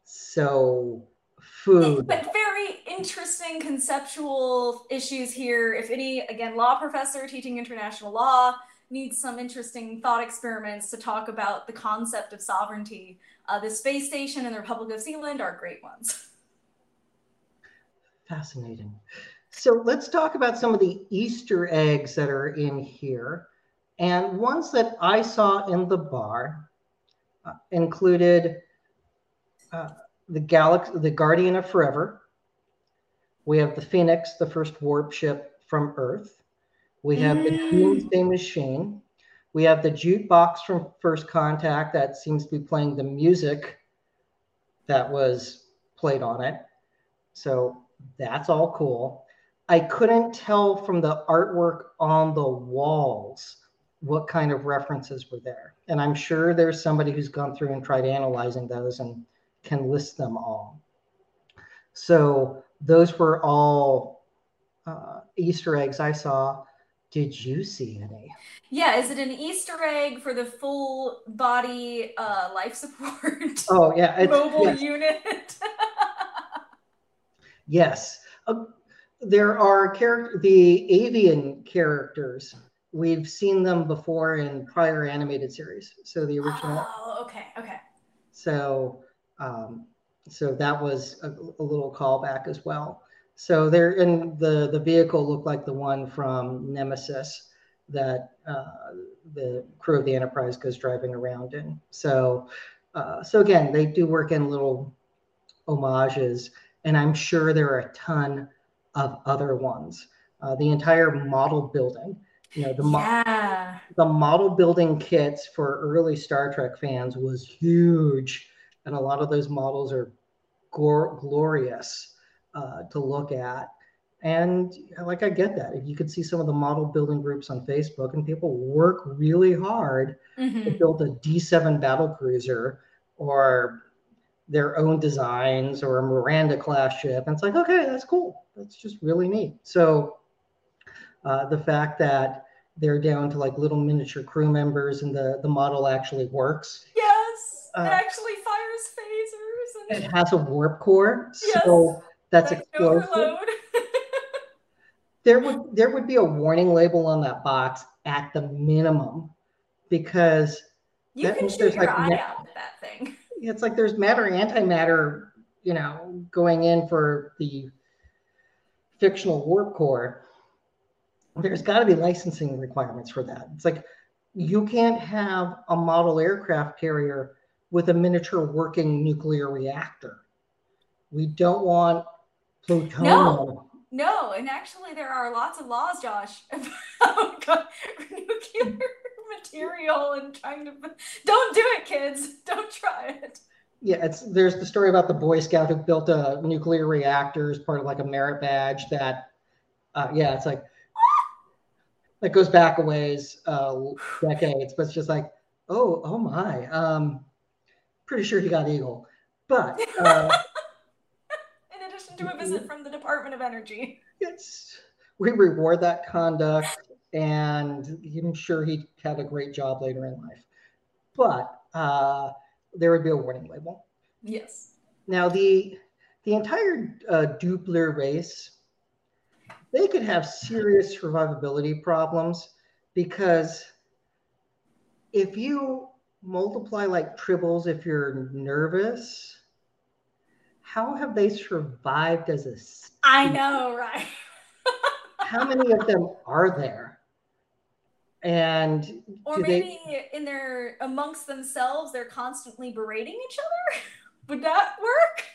So food. But very interesting conceptual issues here. If any, again, law professor teaching international law, needs some interesting thought experiments to talk about the concept of sovereignty. Uh, the space station and the Republic of Sealand are great ones. Fascinating. So let's talk about some of the Easter eggs that are in here. And ones that I saw in the bar uh, included uh, the Galaxy, the Guardian of Forever. We have the Phoenix, the first warp ship from Earth. We have mm. the Doomsday Machine. We have the jukebox from First Contact that seems to be playing the music that was played on it. So that's all cool. I couldn't tell from the artwork on the walls what kind of references were there. And I'm sure there's somebody who's gone through and tried analyzing those and can list them all. So those were all uh, Easter eggs I saw. Did you see any? Yeah, is it an Easter egg for the full body uh, life support? Oh yeah, mobile yes. unit. yes, uh, there are character the avian characters. We've seen them before in prior animated series. So the original. Oh, okay, okay. So, um, so that was a, a little callback as well. So they're in the the vehicle looked like the one from Nemesis that uh, the crew of the Enterprise goes driving around in. So uh, so again, they do work in little homages, and I'm sure there are a ton of other ones. Uh, the entire model building, you know, the yeah. the model building kits for early Star Trek fans was huge, and a lot of those models are glorious uh, to look at. And like I get that. If you could see some of the model building groups on Facebook, and people work really hard mm-hmm. to build a D7 battle cruiser or their own designs or a Miranda class ship. And it's like, okay, that's cool. That's just really neat. So uh, the fact that they're down to like little miniature crew members and the, the model actually works. Yes, it uh, actually fires phasers. And... It has a warp core. Yes. So that's explosive. there would there would be a warning label on that box at the minimum because you can shoot your like eye ma- out with that thing. It's like there's matter antimatter, you know, going in for the fictional warp core. There's got to be licensing requirements for that. It's like you can't have a model aircraft carrier with a miniature working nuclear reactor. We don't want plutonium. No, no, and actually, there are lots of laws, Josh, about nuclear material and trying to. Don't do it, kids. Don't try it. Yeah, it's there's the story about the Boy Scout who built a nuclear reactor as part of like a merit badge. That, uh, yeah, it's like that goes back a ways, uh, decades, but it's just like, oh, oh my, um, pretty sure he got Eagle, but. Uh, to a visit from the Department of Energy. It's we reward that conduct, and I'm sure he had a great job later in life. But uh, there would be a warning label. Yes. Now the the entire uh, Doopler race, they could have serious survivability problems because if you multiply like tribbles if you're nervous, how have they survived as a species? I know, right? how many of them are there? And or maybe they... in their amongst themselves, they're constantly berating each other. Would that work?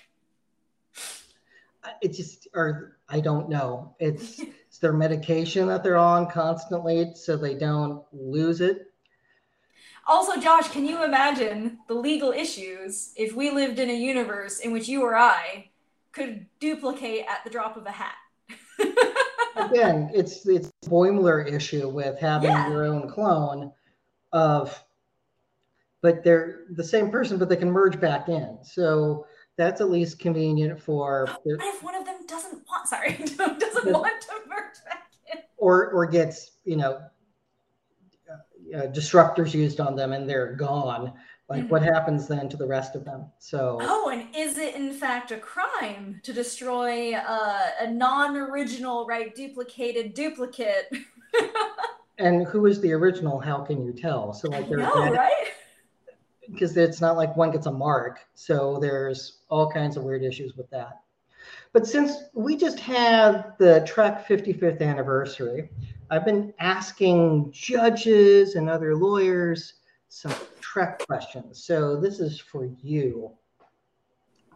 It just, or I don't know. It's, it's their medication that they're on constantly so they don't lose it. Also, Josh, can you imagine the legal issues if we lived in a universe in which you or I could duplicate at the drop of a hat? Again, it's it's Boimler issue with having yeah. your own clone of but they're the same person, but they can merge back in. So that's at least convenient for. Oh, but if one of them doesn't want, sorry, doesn't want to merge back in, or or gets you know uh, disruptors used on them and they're gone. Like mm-hmm. what happens then to the rest of them? So oh and is it in fact a crime to destroy uh, a non-original right duplicated duplicate? And who is the original? How can you tell? So like there's know, right? Because it's not like one gets a mark. So there's all kinds of weird issues with that but since we just had the Trek 55th anniversary, I've been asking judges and other lawyers some Trek questions. So this is for you.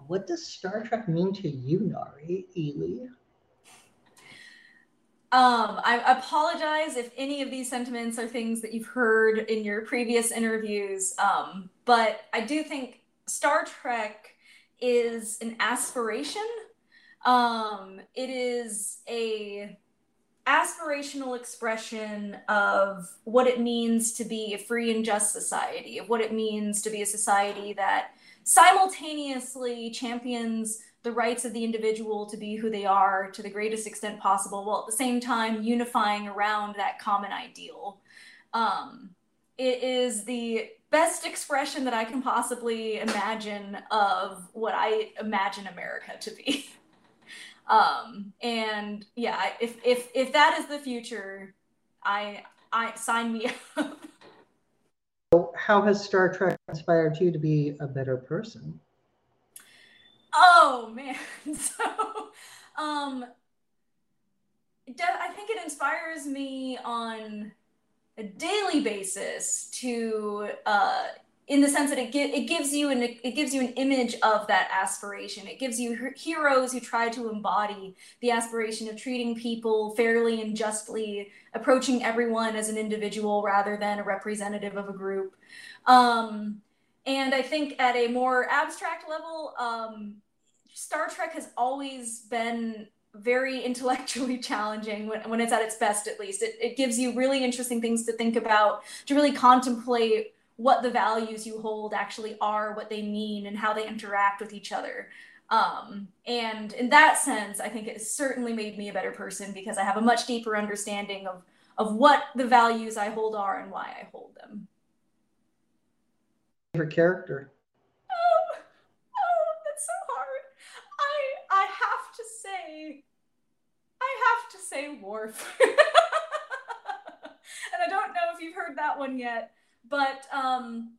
What does Star Trek mean to you, Nari Ely? Um, I apologize if any of these sentiments are things that you've heard in your previous interviews, um, but I do think Star Trek is an aspiration. Um, it is a aspirational expression of what it means to be a free and just society, of what it means to be a society that simultaneously champions the rights of the individual to be who they are to the greatest extent possible, while at the same time unifying around that common ideal. Um, it is the best expression that I can possibly imagine of what I imagine America to be. Um, and yeah, if if if that is the future, I I sign me up. So how has Star Trek inspired you to be a better person? Oh man, so um, I think it inspires me on a daily basis to uh, in the sense that it, gi- it gives you an it gives you an image of that aspiration. It gives you heroes who try to embody the aspiration of treating people fairly and justly approaching everyone as an individual rather than a representative of a group. Um, and i think at a more abstract level um, star trek has always been very intellectually challenging when, when it's at its best at least. It, it gives you really interesting things to think about to really contemplate what the values you hold actually are, what they mean, and how they interact with each other. Um, and in that sense, I think it certainly made me a better person because I have a much deeper understanding of of what the values I hold are and why I hold them. Favorite character? Oh, oh, that's so hard. I I have to say, I have to say Worf. and I don't know if you've heard that one yet but um,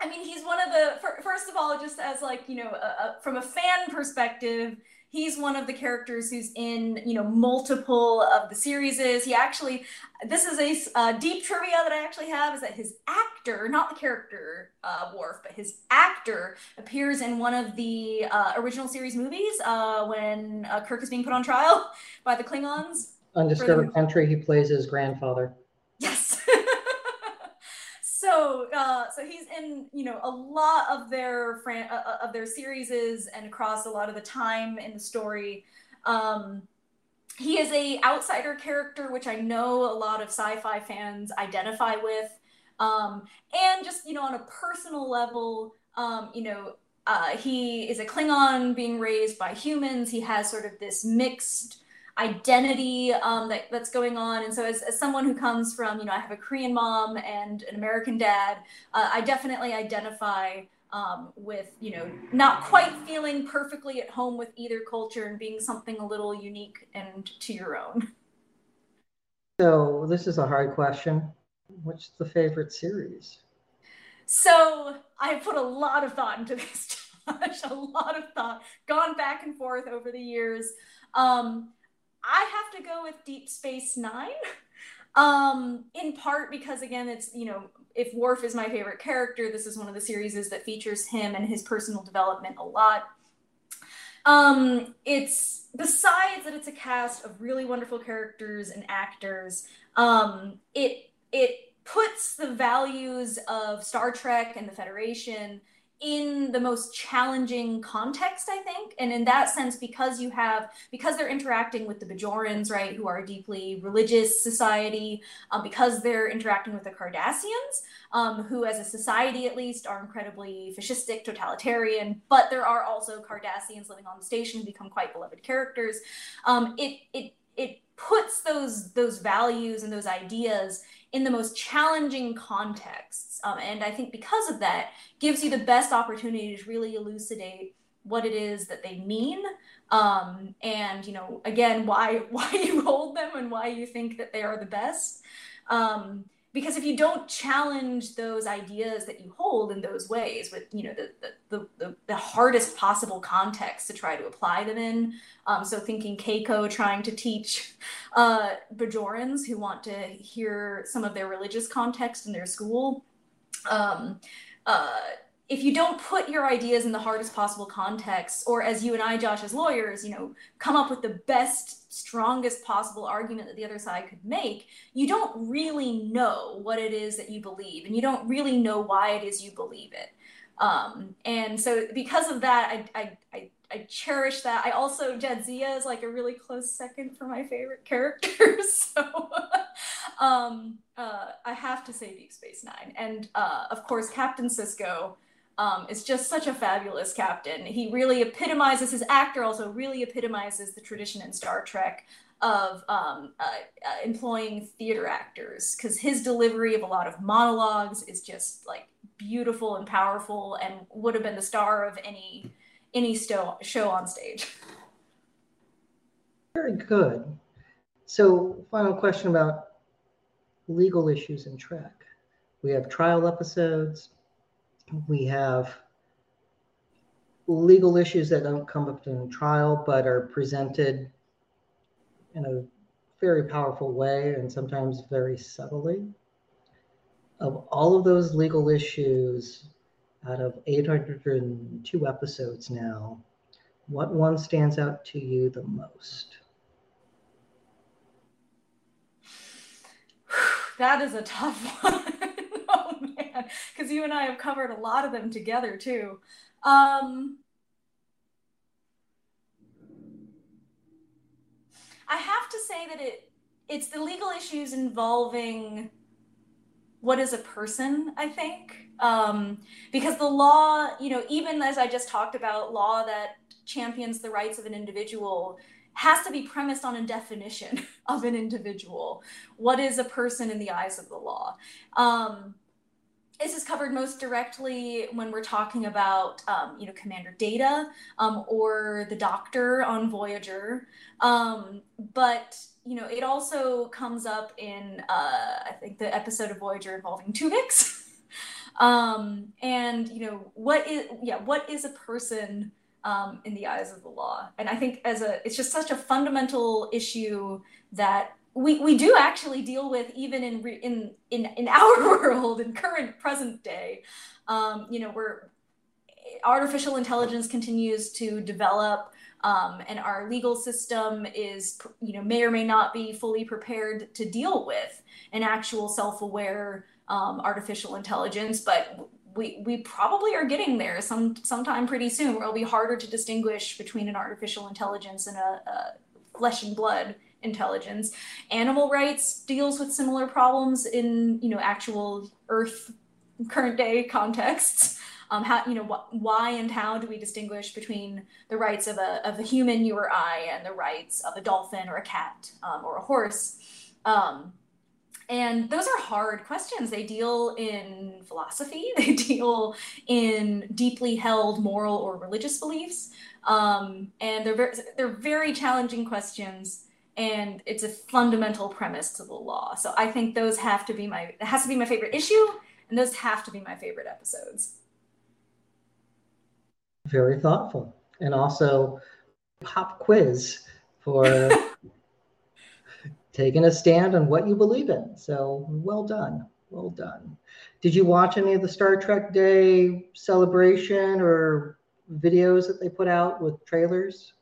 I mean, he's one of the first of all, just as like you know, from a fan perspective, he's one of the characters who's in you know multiple of the series. Is he actually? This is a uh, deep trivia that I actually have is that his actor, not the character uh, Worf, but his actor appears in one of the uh, original series movies uh, when uh, Kirk is being put on trial by the Klingons. Undiscovered Country. He plays his grandfather. Yes. So uh, so he's in you know a lot of their fran- uh, uh of their series and across a lot of the time in the story. Um, he is a outsider character which i know a lot of sci-fi fans identify with. Um, and just you know on a personal level um, you know uh, he is a klingon being raised by humans. He has sort of this mixed identity um, that, that's going on. And so, as, as someone who comes from, you know, I have a Korean mom and an American dad, uh, I definitely identify um, with you know not quite feeling perfectly at home with either culture and being something a little unique and to your own. So this is a hard question. What's the favorite series? So I put a lot of thought into this, Josh. A lot of thought, gone back and forth over the years. Um, I have to go with Deep Space Nine. Um, in part because again, it's you know, if Worf is my favorite character, this is one of the series that features him and his personal development a lot. Um, it's besides that it's a cast of really wonderful characters and actors. Um, it it puts the values of Star Trek and the Federation in the most challenging context, I think. And in that sense, because you have, because they're interacting with the Bajorans, right, who are a deeply religious society, um, because they're interacting with the Cardassians, um, who, as a society at least, are incredibly fascistic, totalitarian, but there are also Cardassians living on the station who become quite beloved characters. Um, it, it, it puts those those values and those ideas in the most challenging contexts. Um, and I think because of that, gives you the best opportunity to really elucidate what it is that they mean um, and you know again why why you hold them and why you think that they are the best um, because if you don't challenge those ideas that you hold in those ways with you know the the, the, the hardest possible context to try to apply them in um, so thinking keiko trying to teach uh, bajorans who want to hear some of their religious context in their school um, uh, if you don't put your ideas in the hardest possible context, or as you and I, Josh, as lawyers, you know, come up with the best, strongest possible argument that the other side could make, you don't really know what it is that you believe, and you don't really know why it is you believe it. Um, and so, because of that, I, I, I, I cherish that. I also Jadzia is like a really close second for my favorite characters. so, um, uh, I have to say Deep Space Nine, and uh, of course Captain Sisko um, is just such a fabulous captain. He really epitomizes, his actor also really epitomizes the tradition in Star Trek of um, uh, uh, employing theater actors because his delivery of a lot of monologues is just like beautiful and powerful and would have been the star of any any sto- show on stage. Very good. So, final question about legal issues in Trek. We have trial episodes, we have legal issues that don't come up in trial but are presented in a very powerful way and sometimes very subtly. Of all of those legal issues, out of 802 episodes now, what one stands out to you the most? That is a tough one because you and I have covered a lot of them together too. Um, I have to say that it it's the legal issues involving what is a person, I think. Um, because the law, you know, even as I just talked about, law that champions the rights of an individual has to be premised on a definition of an individual. What is a person in the eyes of the law? Um, this is covered most directly when we're talking about, um, you know, Commander Data um, or the Doctor on Voyager. Um, but you know, it also comes up in uh, I think the episode of Voyager involving Tuvix. Um, and you know, what is yeah, what is a person um, in the eyes of the law? And I think as a, it's just such a fundamental issue that we, we do actually deal with even in in in in our world in current present day um, you know where artificial intelligence continues to develop um, and our legal system is you know may or may not be fully prepared to deal with an actual self-aware um, artificial intelligence but we, we probably are getting there some sometime pretty soon where it'll be harder to distinguish between an artificial intelligence and a, a flesh and blood intelligence. Animal rights deals with similar problems in you know actual Earth current day contexts. Um, how you know wh- why and how do we distinguish between the rights of a of a human, you or I, and the rights of a dolphin or a cat um, or a horse? Um, And those are hard questions. They deal in philosophy, they deal in deeply held moral or religious beliefs. Um, and they're very, they're very challenging questions and it's a fundamental premise to the law. So I think those have to be my it has to be my favorite issue and those have to be my favorite episodes. Very thoughtful. And also pop quiz for taking a stand on what you believe in. So well done. Well done. Did you watch any of the Star Trek Day celebration or videos that they put out with trailers?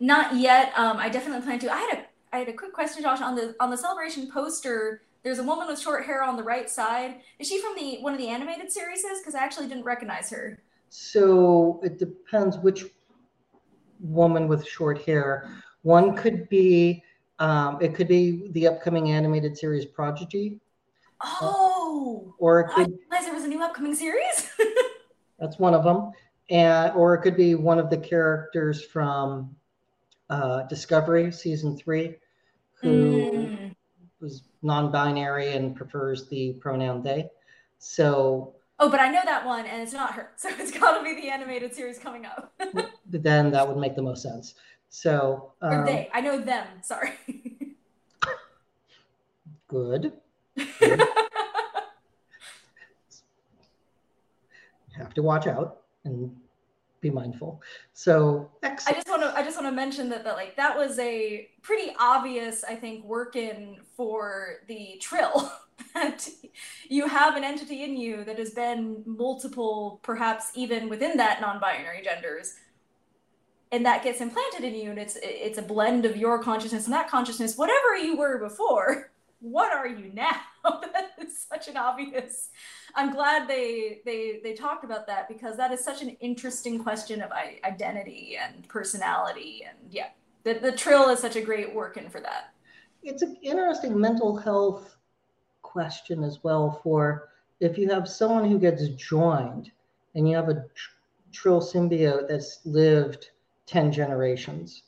Not yet. Um, I definitely plan to. I had a I had a quick question, Josh, on the on the celebration poster. There's a woman with short hair on the right side. Is she from the one of the animated series? Because I actually didn't recognize her. So it depends which woman with short hair. One could be um, it could be the upcoming animated series Prodigy. Oh, or it could, I realized there was a new upcoming series. that's one of them, and or it could be one of the characters from uh, Discovery season three, who mm. was non-binary and prefers the pronoun they. So. Oh, but I know that one, and it's not her, so it's got to be the animated series coming up. then that would make the most sense. So um, or they. I know them. Sorry. good. good. have to watch out and be mindful. So excellent. I just want to I just want to mention that that like that was a pretty obvious I think work in for the trill that you have an entity in you that has been multiple perhaps even within that non-binary genders and that gets implanted in you and it's it's a blend of your consciousness and that consciousness whatever you were before what are you now that is such an obvious i'm glad they they they talked about that because that is such an interesting question of identity and personality and yeah the, the trill is such a great work in for that it's an interesting mental health question as well for if you have someone who gets joined and you have a trill symbiote that's lived 10 generations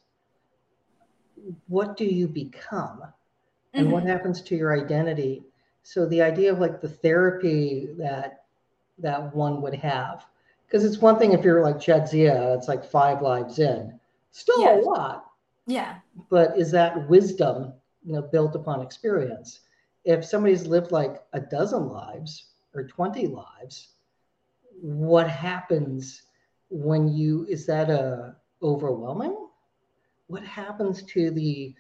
what do you become and mm-hmm. what happens to your identity so the idea of like the therapy that that one would have because it's one thing if you're like Jadzia, it's like five lives in. Still yeah. a lot. Yeah. But is that wisdom you know built upon experience? If somebody's lived like a dozen lives or 20 lives what happens when you is that a overwhelming? What happens to the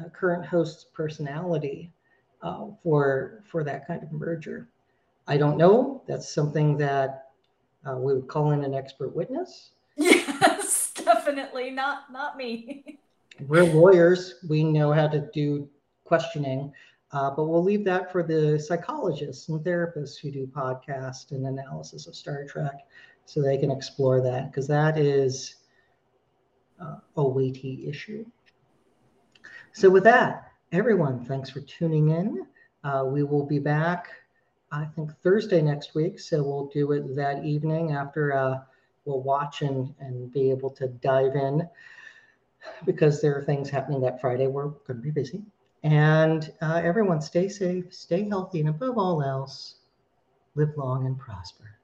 uh, current host's personality uh, for for that kind of merger? I don't know. That's something that uh, we would call in an expert witness. Yes, definitely not not me. We're lawyers. We know how to do questioning, uh, but we'll leave that for the psychologists and therapists who do podcast and analysis of Star Trek, so they can explore that because that is uh, a weighty issue. So, with that, everyone, thanks for tuning in. Uh, we will be back, I think, Thursday next week. So, we'll do it that evening after uh, we'll watch and, and be able to dive in because there are things happening that Friday. We're going to be busy. And uh, everyone, stay safe, stay healthy, and above all else, live long and prosper.